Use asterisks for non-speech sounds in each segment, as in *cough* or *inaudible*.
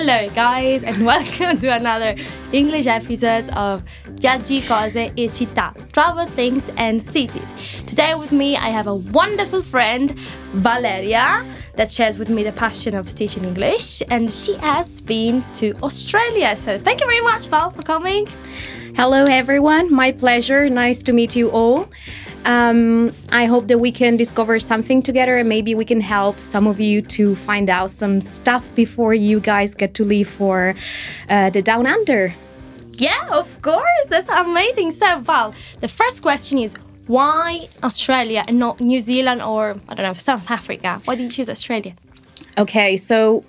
Hello, guys, and *laughs* welcome to another English episode of Viaggi, Cose e Città Travel Things and Cities. Today, with me, I have a wonderful friend, Valeria, that shares with me the passion of teaching English, and she has been to Australia. So, thank you very much, Val, for coming. Hello, everyone. My pleasure. Nice to meet you all. Um, I hope that we can discover something together and maybe we can help some of you to find out some stuff before you guys get to leave for uh, the Down Under. Yeah, of course. That's amazing. So, Val, the first question is why Australia and not New Zealand or, I don't know, South Africa? Why did you choose Australia? Okay, so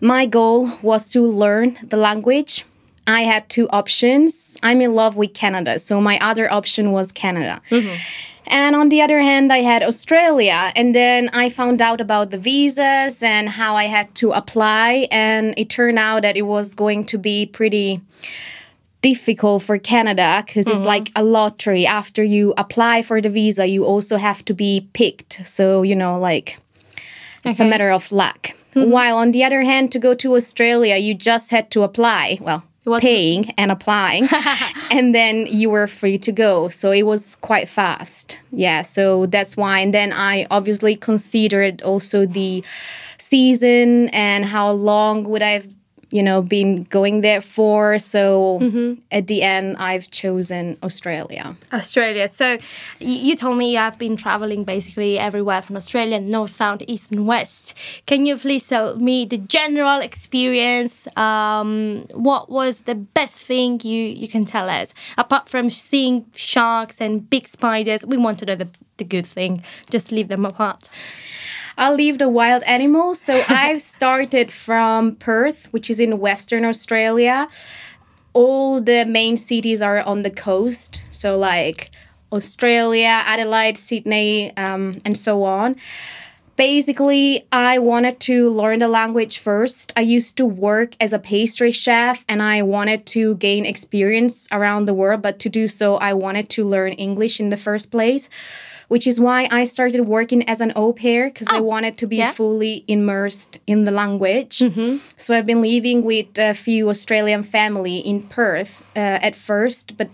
my goal was to learn the language I had two options. I'm in love with Canada, so my other option was Canada. Mm-hmm. And on the other hand, I had Australia. And then I found out about the visas and how I had to apply. And it turned out that it was going to be pretty difficult for Canada because mm-hmm. it's like a lottery. After you apply for the visa, you also have to be picked. So, you know, like it's a matter of luck. Mm-hmm. While on the other hand, to go to Australia, you just had to apply. Well, paying and applying *laughs* and then you were free to go. So it was quite fast. Yeah so that's why. And then i obviously considered also the season and how long would i have you know, been going there for. So mm-hmm. at the end, I've chosen Australia. Australia. So you told me you have been traveling basically everywhere from Australia, north, south, east, and west. Can you please tell me the general experience? Um, what was the best thing you, you can tell us? Apart from seeing sharks and big spiders, we want to know the, the good thing. Just leave them apart. I'll leave the wild animals. So *laughs* I've started from Perth, which is in Western Australia. All the main cities are on the coast. So, like Australia, Adelaide, Sydney, um, and so on basically i wanted to learn the language first i used to work as a pastry chef and i wanted to gain experience around the world but to do so i wanted to learn english in the first place which is why i started working as an au pair because oh, i wanted to be yeah. fully immersed in the language mm-hmm. so i've been living with a few australian family in perth uh, at first but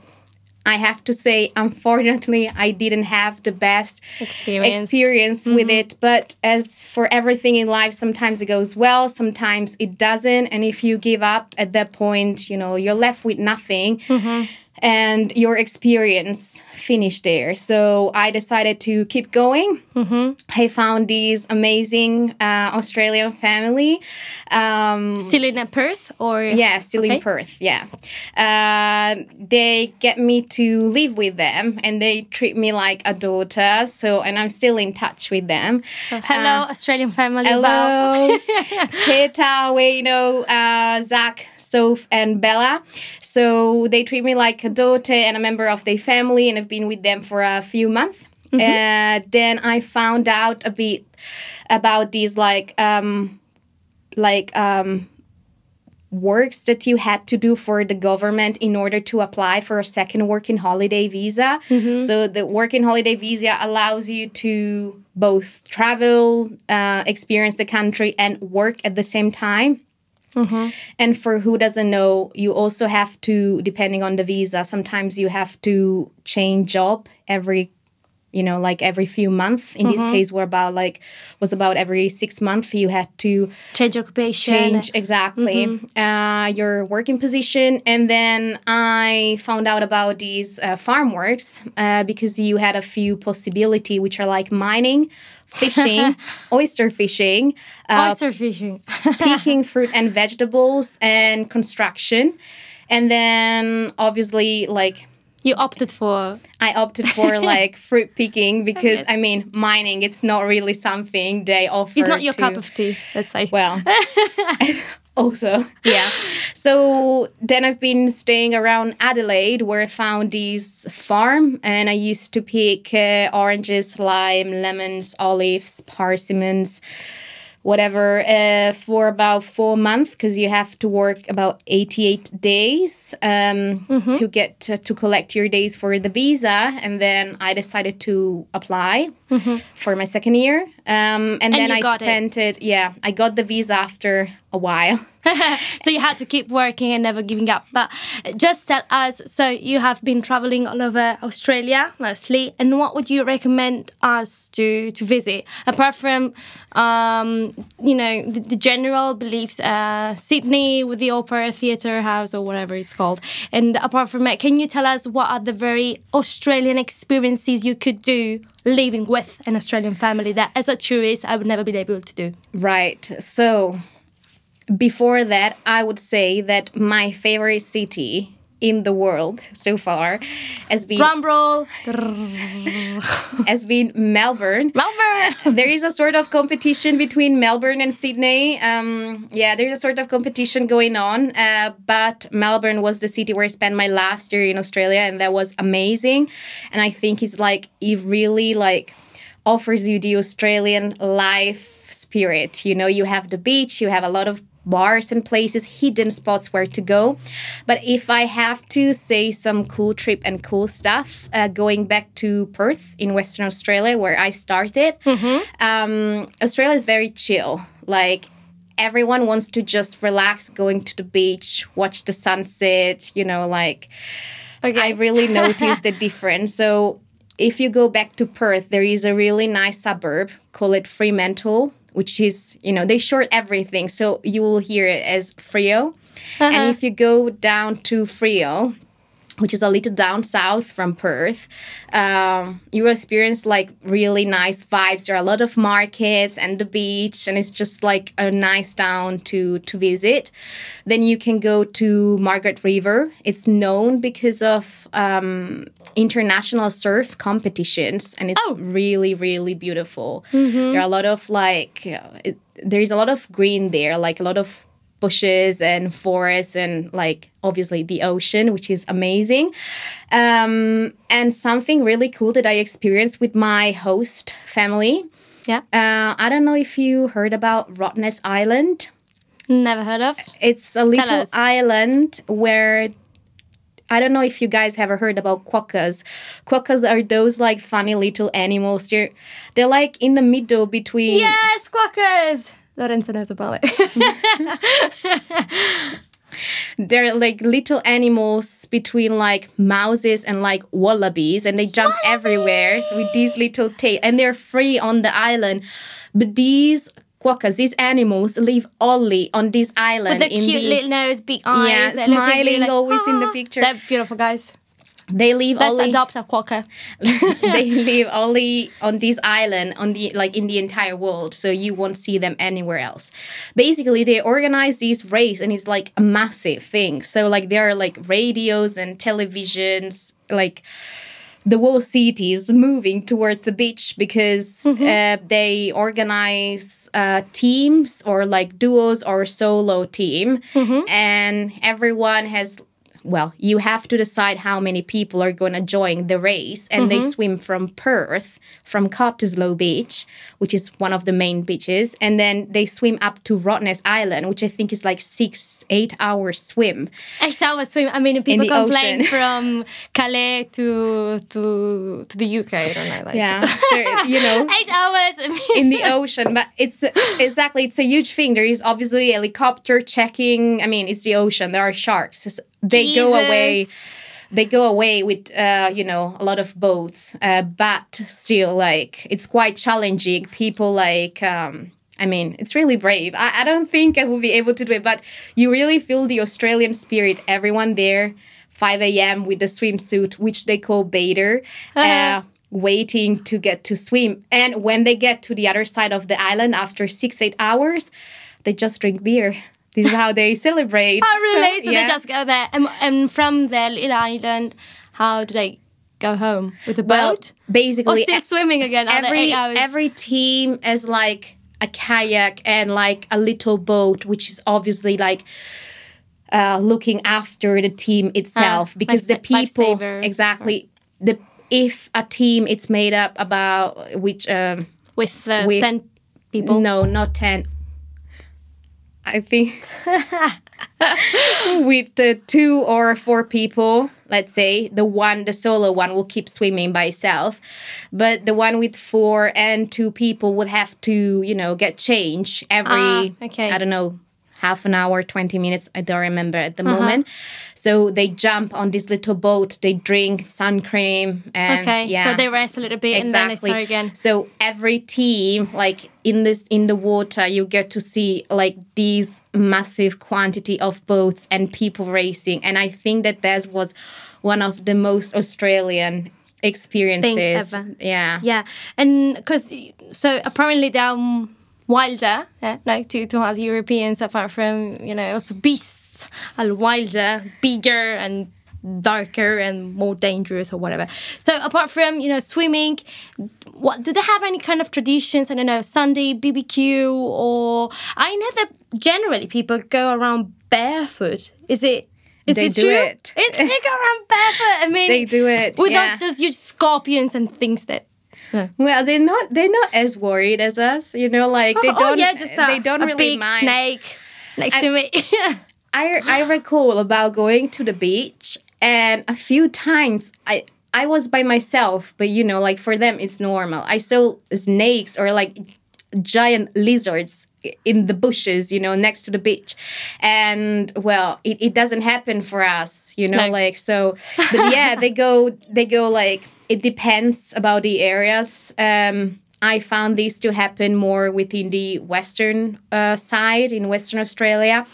I have to say, unfortunately, I didn't have the best experience, experience mm-hmm. with it. But as for everything in life, sometimes it goes well, sometimes it doesn't. And if you give up at that point, you know, you're left with nothing. Mm-hmm and your experience finished there. So I decided to keep going. Mm-hmm. I found this amazing uh, Australian family. Um, still in Perth, or yeah, still okay. in Perth. Yeah, uh, they get me to live with them, and they treat me like a daughter. So, and I'm still in touch with them. So, hello, uh, Australian family. Hello, Peter, *laughs* Wayno, uh, Zach, Soph, and Bella. So they treat me like a daughter and a member of their family, and I've been with them for a few months. Mm-hmm. Uh, then I found out a bit about these like um, like um, works that you had to do for the government in order to apply for a second working holiday visa. Mm-hmm. So the working holiday visa allows you to both travel, uh, experience the country, and work at the same time. Mm-hmm. And for who doesn't know, you also have to, depending on the visa, sometimes you have to change job every you know like every few months in mm-hmm. this case were about like was about every six months you had to change occupation change exactly mm-hmm. uh, your working position and then i found out about these uh, farm works uh, because you had a few possibility which are like mining fishing, *laughs* oyster fishing, uh, oyster fishing, *laughs* picking fruit and vegetables, and construction. And then obviously, like you opted for i opted for *laughs* like fruit picking because i mean mining it's not really something they offer it's not your to, cup of tea let's say. Well *laughs* *laughs* also yeah. So then i've been staying around adelaide where i found this farm and i used to pick uh, oranges lime lemons olives persimmons whatever uh, for about four months because you have to work about 88 days um, mm-hmm. to get to, to, collect your days for the visa and then i decided to apply mm-hmm. for my second year um, and, and, then i spent it. it. yeah i got the visa after a while *laughs* so you had to keep working and never giving up. But just tell us. So you have been traveling all over Australia mostly, and what would you recommend us to to visit apart from, um, you know, the, the general beliefs, uh, Sydney with the Opera Theatre House or whatever it's called, and apart from that, can you tell us what are the very Australian experiences you could do living with an Australian family that as a tourist I would never be able to do? Right. So before that, I would say that my favorite city in the world so far has been drum roll has been Melbourne. Melbourne. *laughs* there is a sort of competition between Melbourne and Sydney. Um, yeah, there's a sort of competition going on. Uh, but Melbourne was the city where I spent my last year in Australia, and that was amazing. And I think it's like it really like offers you the Australian life spirit. You know, you have the beach, you have a lot of bars and places, hidden spots where to go. But if I have to say some cool trip and cool stuff, uh, going back to Perth in Western Australia, where I started, um, Australia is very chill. Like, everyone wants to just relax going to the beach, watch the sunset, you know, like. Okay. I really noticed the difference. So if you go back to Perth, there is a really nice suburb, call it Fremantle, which is, you know, they short everything. So you will hear it as Freo. And if you go down to Freo, which is a little down south from Perth, um, you will experience like really nice vibes. There are a lot of markets and the beach, and it's just like a nice town to to visit. Then you can go to Margaret River. It's known because of um, international surf competitions, and it's Oh. really really beautiful. There are a lot of like it, there is a lot of green there, like a lot of bushes and forests and like obviously the ocean which is amazing um, and something really cool that i experienced with my host family Yeah. uh, i don't know if you heard about rottnest island Never heard of. it's a little island where I don't know if you guys ever heard about quokkas. Quokkas are those like funny little animals. They're they're like in the middle between Yes, quokkas. Lorenzo knows about it. *laughs* they're like little animals between like mouses and like wallabies and they jump everywhere with these little tail and they're free on the island but these quokkas these animals live only on this island the in cute the little nose, big eyes. Yeah, that look at you smiling always in the "Ah." picture. They're beautiful guys. they live Let's only adopt a quokka. *laughs* they *laughs* live only on this island on the like in the entire world so you won't see them anywhere else basically they organize this race and it's like a massive thing so like there are like radios and televisions like the whole city is moving towards the beach because uh, they organize uh, teams or like duos or solo team. And everyone has well you have to decide how many people are going to join the race and they mm-hmm. swim from perth from cottesloe beach which is one of the main beaches and then they swim up to rottnest island which i think is like six eight hours swim Eight hours swim. I mean, people complain from Calais to to to the UK. I don't know. Like, yeah so you know *laughs* Eight hours. In the *laughs* ocean but it's exactly it's a huge thing there is obviously helicopter checking i mean it's the ocean there are sharks They go away they go away with uh, you know a lot of boats uh, but still like it's quite challenging people like um, I mean, it's really brave. I, I don't think I will be able to do it, but you really feel the Australian spirit. Everyone there, 5 a.m. with the swimsuit, which they call bader, uh, waiting to get to swim. And when they get to the other side of the island after six, eight hours, they just drink beer. This is how they celebrate. Oh, really? So, yeah. they just go there, and, and from their little island, how do they go home with a well, boat? Or basically, still swimming again after every eight hours? every team has like a kayak and like a little boat, which is obviously like uh, looking after the team itself Ah, because the life- life people exactly the if a team it's made up about which um with, uh, with- ten people. no not 10 i think *laughs* with the two or four people let's say the one the solo one will keep swimming by itself but the one with four and two people would have to you know get change every Ah, okay. i don't know half an hour, 20 minutes. I don't remember at the moment. So they jump on this little boat, they drink sun cream. And Okay, yeah. so they rest a little bit and then they Exactly. start again. So every team, like in this in the water, you get to see like these massive quantity of boats and people racing. And I think that that was one of the most Australian experiences. Yeah. Yeah, and because so apparently they're um, wilder, yeah, like to, to us Europeans, apart from you know also beasts are wilder, bigger and darker and more dangerous or whatever. So apart from you know swimming, what do they have any kind of traditions? I don't know Sunday BBQ or I know that generally people go around barefoot. Is it? Is They do true? it. It's, they go around barefoot. I *laughs* mean, They do it, without yeah. those huge scorpions and things that Well, they're not they're not as worried as us, you know, like they oh, oh don't yeah, just a, they don't a really big mind. snake next to me. *laughs* I I recall about going to the beach and a few times I I was by myself, but you know, like for them it's normal. I saw snakes or like giant lizards in the bushes, you know, next to the beach. And well, it, it doesn't happen for us, you know, No. like so *laughs* but yeah, they go they go like it depends about the areas. Um I found this to happen more within the western uh, side in Western Australia.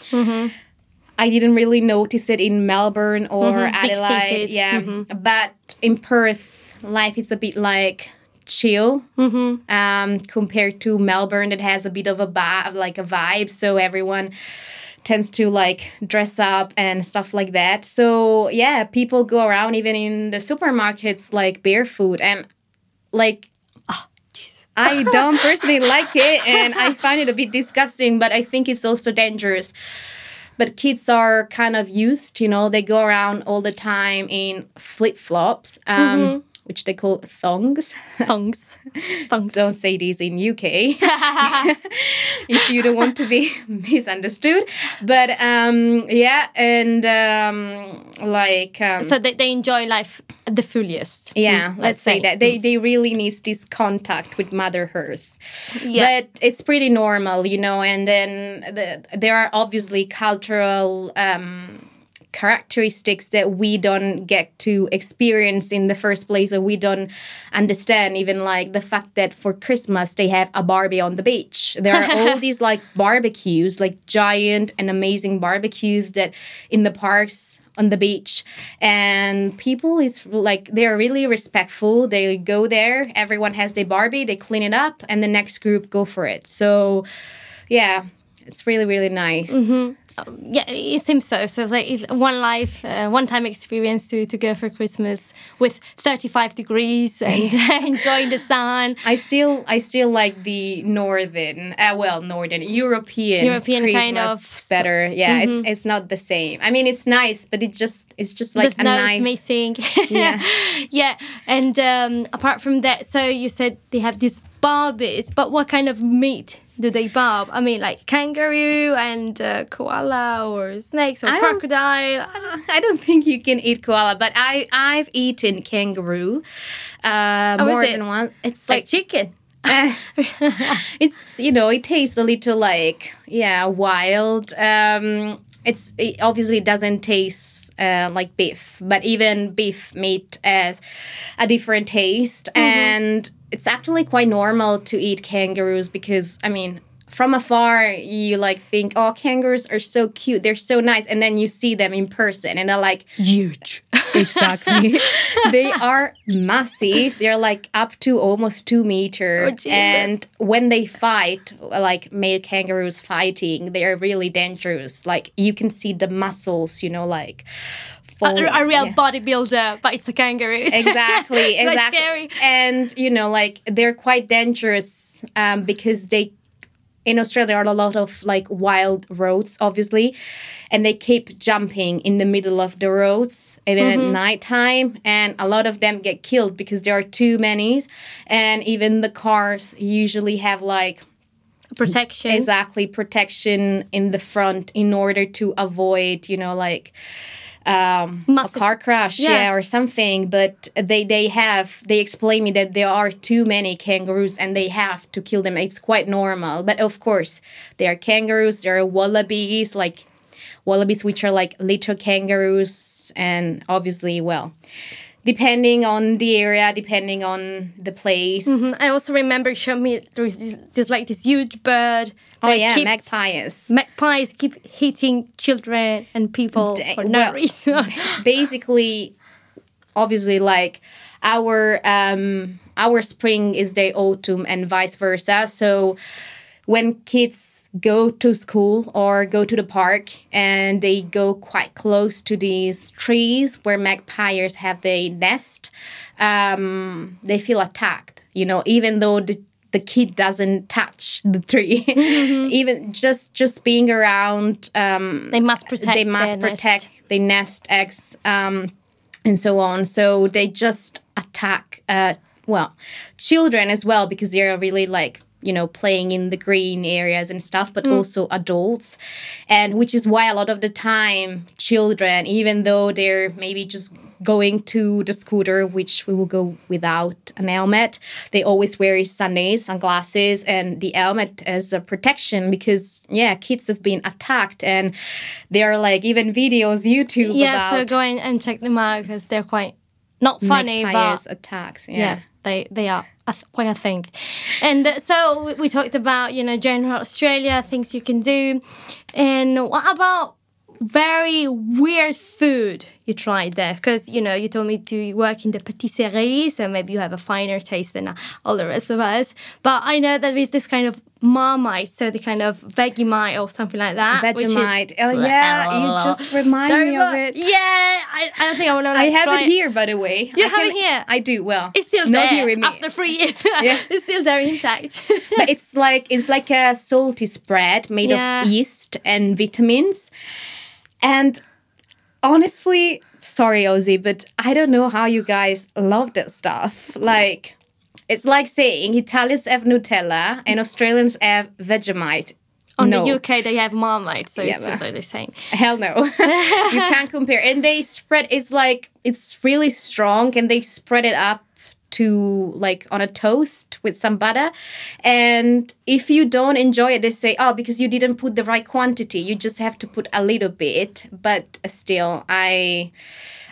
I didn't really notice it in Melbourne or Mm-hmm. Adelaide. Yeah, but in Perth, life is a bit like chill Mm-hmm. um, compared to Melbourne. That has a bit of a ba- like a vibe, so everyone tends to like dress up and stuff like that. So yeah, people go around even in the supermarkets like barefoot and like I *laughs* don't personally like it and I find it a bit disgusting, but I think it's also dangerous. But kids are kind of used, you know, they go around all the time in flip flops, um, which they call thongs. Thongs. *laughs* Thongs. don't say these in UK *laughs* *laughs* if you don't want to be misunderstood. But um, yeah, and um, like um, So they, they enjoy life the fullest. yeah, mm, let's, say, that they they really need this contact with Mother Earth. Yeah. But it's pretty normal, you know. And then the, there are obviously cultural. Um, characteristics that we don't get to experience in the first place or we don't understand even like the fact that for christmas they have a barbie on the beach. There are all *laughs* these like barbecues like giant and amazing barbecues that in the parks on the beach. And people is like they're really respectful. They go there everyone has their barbie they clean it up and the next group go for it. So yeah it's really really nice yeah, it seems so. So it's like it's one life, uh, one time experience to, to go for Christmas with 35 degrees and *laughs* *laughs* enjoying the sun. I still I still like the northern uh, well northern European European Christmas kind of- Mm-hmm. better. Yeah, it's it's not the same. I mean it's nice, but it just it's just like the a snow is nice missing. *laughs* Yeah. yeah. And um, apart from that, so you said they have these barbies, but what kind of meat do they barb? I mean, like kangaroo and uh, koala or snakes or I don't- crocodile. I don't think you can eat koala, but I I've eaten kangaroo uh, Oh, more than once. It's Like like chicken. *laughs* it's you know it tastes a little like yeah wild um it's it obviously doesn't taste uh, like beef but even beef meat has a different taste and it's actually quite normal to eat kangaroos because i mean from afar you like think oh kangaroos are so cute. They're so nice. And then you see them in person and they're like huge. Exactly. *laughs* They are massive. They're like up to almost two meter. Oh, and when they fight like male kangaroos fighting they are really dangerous. Like you can see the muscles you know like A, a real Yeah. bodybuilder, but it's a kangaroo. *laughs* exactly like exactly scary. and you know like they're quite dangerous um, because they in australia there are a lot of like wild roads obviously and they keep jumping in the middle of the roads even Mm-hmm. at nighttime and a lot of them get killed because there are too many and even the cars usually have like Protection. exactly protection in the front in order to avoid you know like um, a car crash, Yeah. yeah. or something. But they they have they explain me that there are too many kangaroos and they have to kill them. It's quite normal, but of course there are kangaroos, there are wallabies, like wallabies which are like little kangaroos, and obviously, well, depending on the area, depending on the place. Mm, I also remember you showed me there's this, there's like this huge bird. Oh yeah, keeps- magpies. Magpies keep hitting children and people for no well, *laughs* reason. basically obviously like our um our spring is their autumn and vice versa so when kids go to school or go to the park and they go quite close to these trees where magpies have their nest um, they feel attacked you know even though the the kid doesn't touch the tree *laughs* even just just being around um, they must protect. they must their nest. protect the nest eggs um, and so on. So they just attack, uh, well, children as well because they're really like you know playing in the green areas and stuff, but mm. also adults, and which is why a lot of the time children, even though they're maybe just going to the scooter, which we will go without an helmet. They always wear sunnies, sunglasses, and the helmet as a protection because yeah, kids have been attacked, and there are like even videos YouTube Yeah, so go in and check them out because they're quite not funny, but attacks. yeah, Yeah. They they are quite a thing. And uh, so we talked about you know general Australia things you can do, and what about very weird food you tried there? Because you know you told me to work in the patisserie, so maybe you have a finer taste than uh, all the rest of us. But I know there is this kind of marmite, so the kind of Vegemite or something like that. which is- Vegemite. Oh yeah, you just remind me of it. Yeah, I, I don't think I want to. I have it here, by the way. You I have can- it here? I do. Well, It's still not there here with me. after three years. *laughs* Yeah. it's still there intact. *laughs* but it's like it's like a salty spread made Yeah. of yeast and vitamins. And honestly, sorry, Ozzy, but I don't know how you guys love that stuff. Like, it's like saying Italians have Nutella and Australians have Vegemite. On no. the UK, they have Marmite, so Yeah, it's the same. Hell no. *laughs* you can't compare. And they spread it's like it's really strong and they spread it up to like on a toast with some butter. And if you don't enjoy it, they say, oh, because you didn't put the right quantity. You just have to put a little bit. But still, I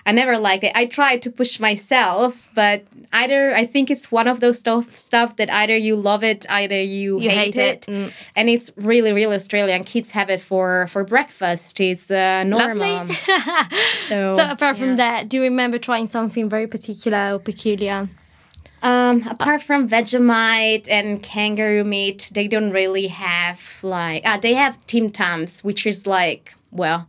I never liked it. I tried to push myself, but either I think it's one of those stuff stuff that either you love it, either you, You hate, hate it. it. And it's really, really Australian. Kids have it for for breakfast. It's uh, normal. *laughs* So, So apart from that, do you remember trying something very particular or peculiar? um, apart from Vegemite and kangaroo meat, they don't really have like ah, they have Tim Tams, which is like well,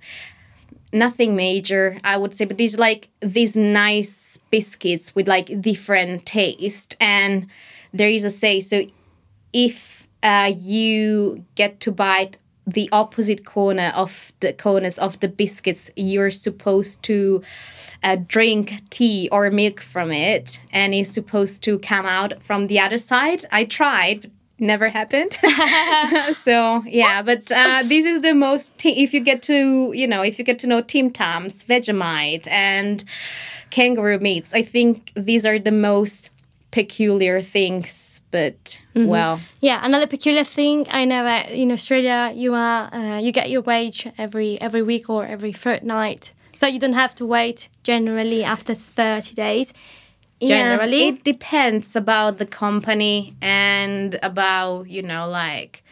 nothing major, I would say, but these like these nice biscuits with like different taste, and there is a say so if uh, you get to bite the opposite corner of the corners of the biscuits, you're supposed to uh, drink tea or milk from it, and it's supposed to come out from the other side. I tried. Never happened. *laughs* *laughs* so yeah, but uh, this is the most. T- if you get to, you know, if you get to know Tim Tams, Vegemite, and kangaroo meats, I think these are the most peculiar things. But well, Yeah, another peculiar thing I know that in Australia you are uh, you get your wage every every week or every fortnight, so you don't have to wait generally after thirty days. Generally, Yeah, it depends about the company and about, you know, like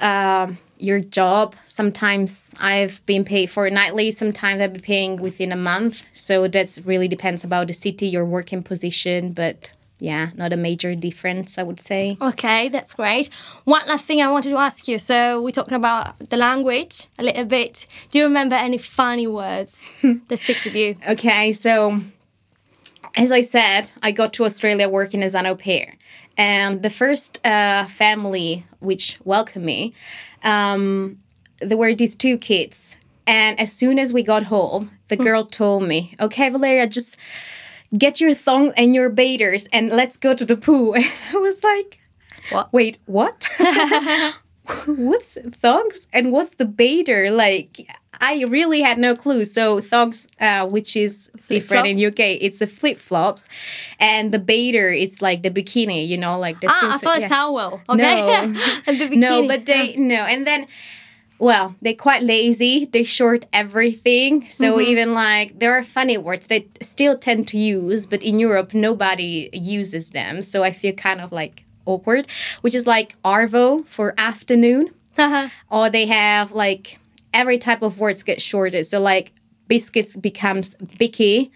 um, your job. Sometimes I've been paid fortnightly, sometimes I've been paying within a month. So that's really depends about the city, your working position, but yeah, not a major difference, I would say. Okay, that's great. One last thing I wanted to ask you. So we're talking about the language a little bit. Do you remember any funny words that stick with you? *laughs* Okay, so as I said, I got to Australia working as an au pair. And the first uh, family which welcomed me, um, there were these two kids. And as soon as we got home, the girl told me, Okay, Valeria, just get your thongs and your bathers and let's go to the pool. *laughs* And I was like, What? Wait, what? *laughs* *laughs* *laughs* what's thongs and what's the bader? Like, I really had no clue. So thongs, uh, which is different in UK, it's the flip flops, and the bader is like the bikini. You know, like the Ah, I thought Yeah. towel. Okay. No. and *laughs* the No, but they no, and then. Well, they're quite lazy. They short everything. So Mm-hmm. even like there are funny words they still tend to use, but in Europe nobody uses them. So I feel kind of like awkward, which is like arvo for afternoon Uh-huh. or they have like every type of words get shorted. So like biscuits becomes bicky,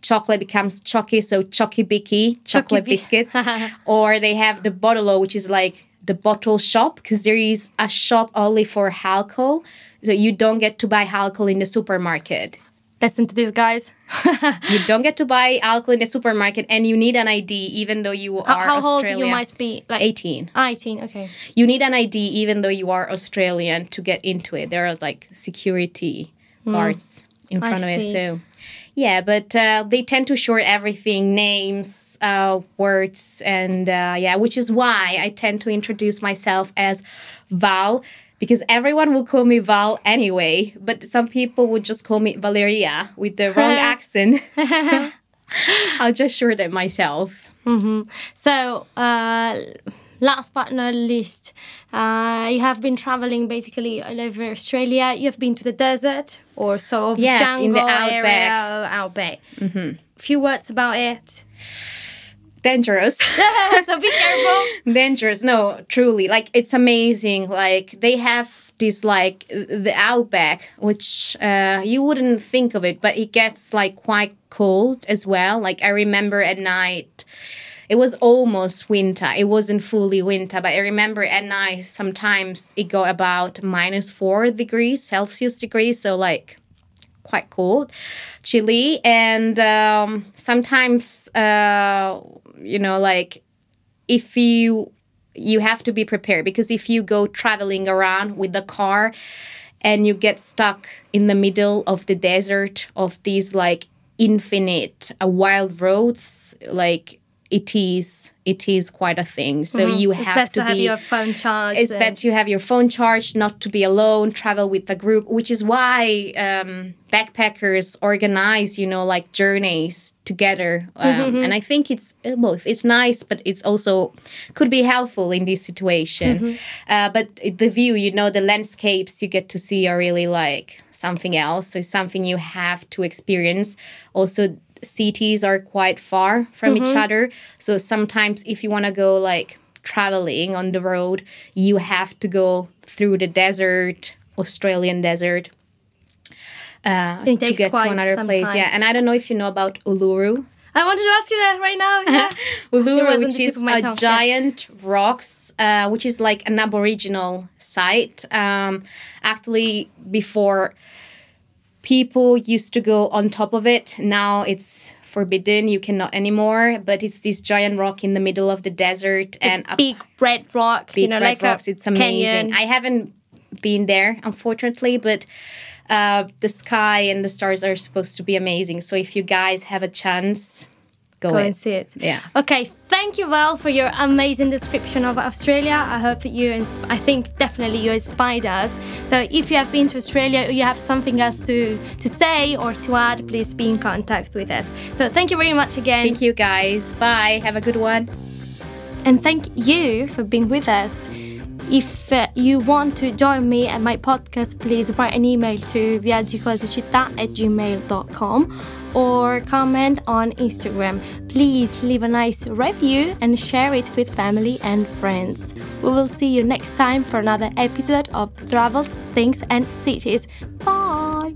chocolate becomes chocky, so chocky bicky, chocolate bi- biscuits. *laughs* or they have the bottle which is like the bottle shop because there is a shop only for alcohol. So you don't get to buy alcohol in the supermarket. Listen to these guys. *laughs* You don't get to buy alcohol in the supermarket and you need an ID even though you How, are how old Australian. you might be? Like 18. 18. Okay. you need an ID even though you are Australian to get into it. There are like security guards in Hmm. I front of it. see. So, yeah, but uh, they tend to short everything names, uh, words, and uh, yeah, which is why I tend to introduce myself as Val. Because everyone will call me Val anyway, but some people would just call me Valeria with the wrong *laughs* accent. *laughs* so I'll just short it myself. So, uh, last but not least, uh, you have been traveling basically all over Australia. You have been to the desert or sort of Yeah, jungle in the area, outback. or outback. Mm-hmm. Few words about it. Dangerous. *laughs* so be careful. dangerous. No truly. Like it's amazing. Like they have this like the outback which uh you wouldn't think of it but it gets like quite cold as well. Like i remember at night it was almost winter. It wasn't fully winter but i remember at night sometimes it go about minus four degrees celsius degrees. So like quite cold, chilly, and um, sometimes uh, you know like if you you have to be prepared because if you go traveling around with the car and you get stuck in the middle of the desert of these like infinite uh, wild roads like it is it is quite a thing so you It's have to, to have be your phone charged. it's and- best you have your phone charged, not to be alone, travel with a group, which is why um, backpackers organize, you know, like journeys together. Um, And I think it's uh, both. It's nice, but it's also could be helpful in this situation. Uh, but the view, you know, the landscapes you get to see are really like something else. So it's something you have to experience. Also, cities are quite far from each other. So sometimes if you want to go like traveling on the road, you have to go through the desert, Australian desert, uh, to get to another place. time. Yeah, and I don't know if you know about Uluru. I wanted to ask you that right now. Yeah. *laughs* Uluru, which is a tongue, yeah. giant rocks, uh, which is like an aboriginal site. Um, actually, before people used to go on top of it, now it's forbidden. You cannot anymore. But it's this giant rock in the middle of the desert, and a Big red rock. big you know, red like rocks. It's amazing. Canyon. I haven't been there, unfortunately, but uh, the sky and the stars are supposed to be amazing. So if you guys have a chance, go, Go and see it. Yeah. Okay, thank you, Val, for your amazing description of Australia. I hope you, ins- I think definitely you inspired us. So if you have been to Australia or you have something else to, to say or to add, please be in contact with us. So thank you very much again. Thank you guys. Bye. Have a good one. And thank you for being with us. If uh, you want to join me at my podcast, please write an email to viaggicosicittà at gmail.com or comment on Instagram. Please leave a nice review and share it with family and friends. We will see you next time for another episode of Travels, Things and Cities. Bye!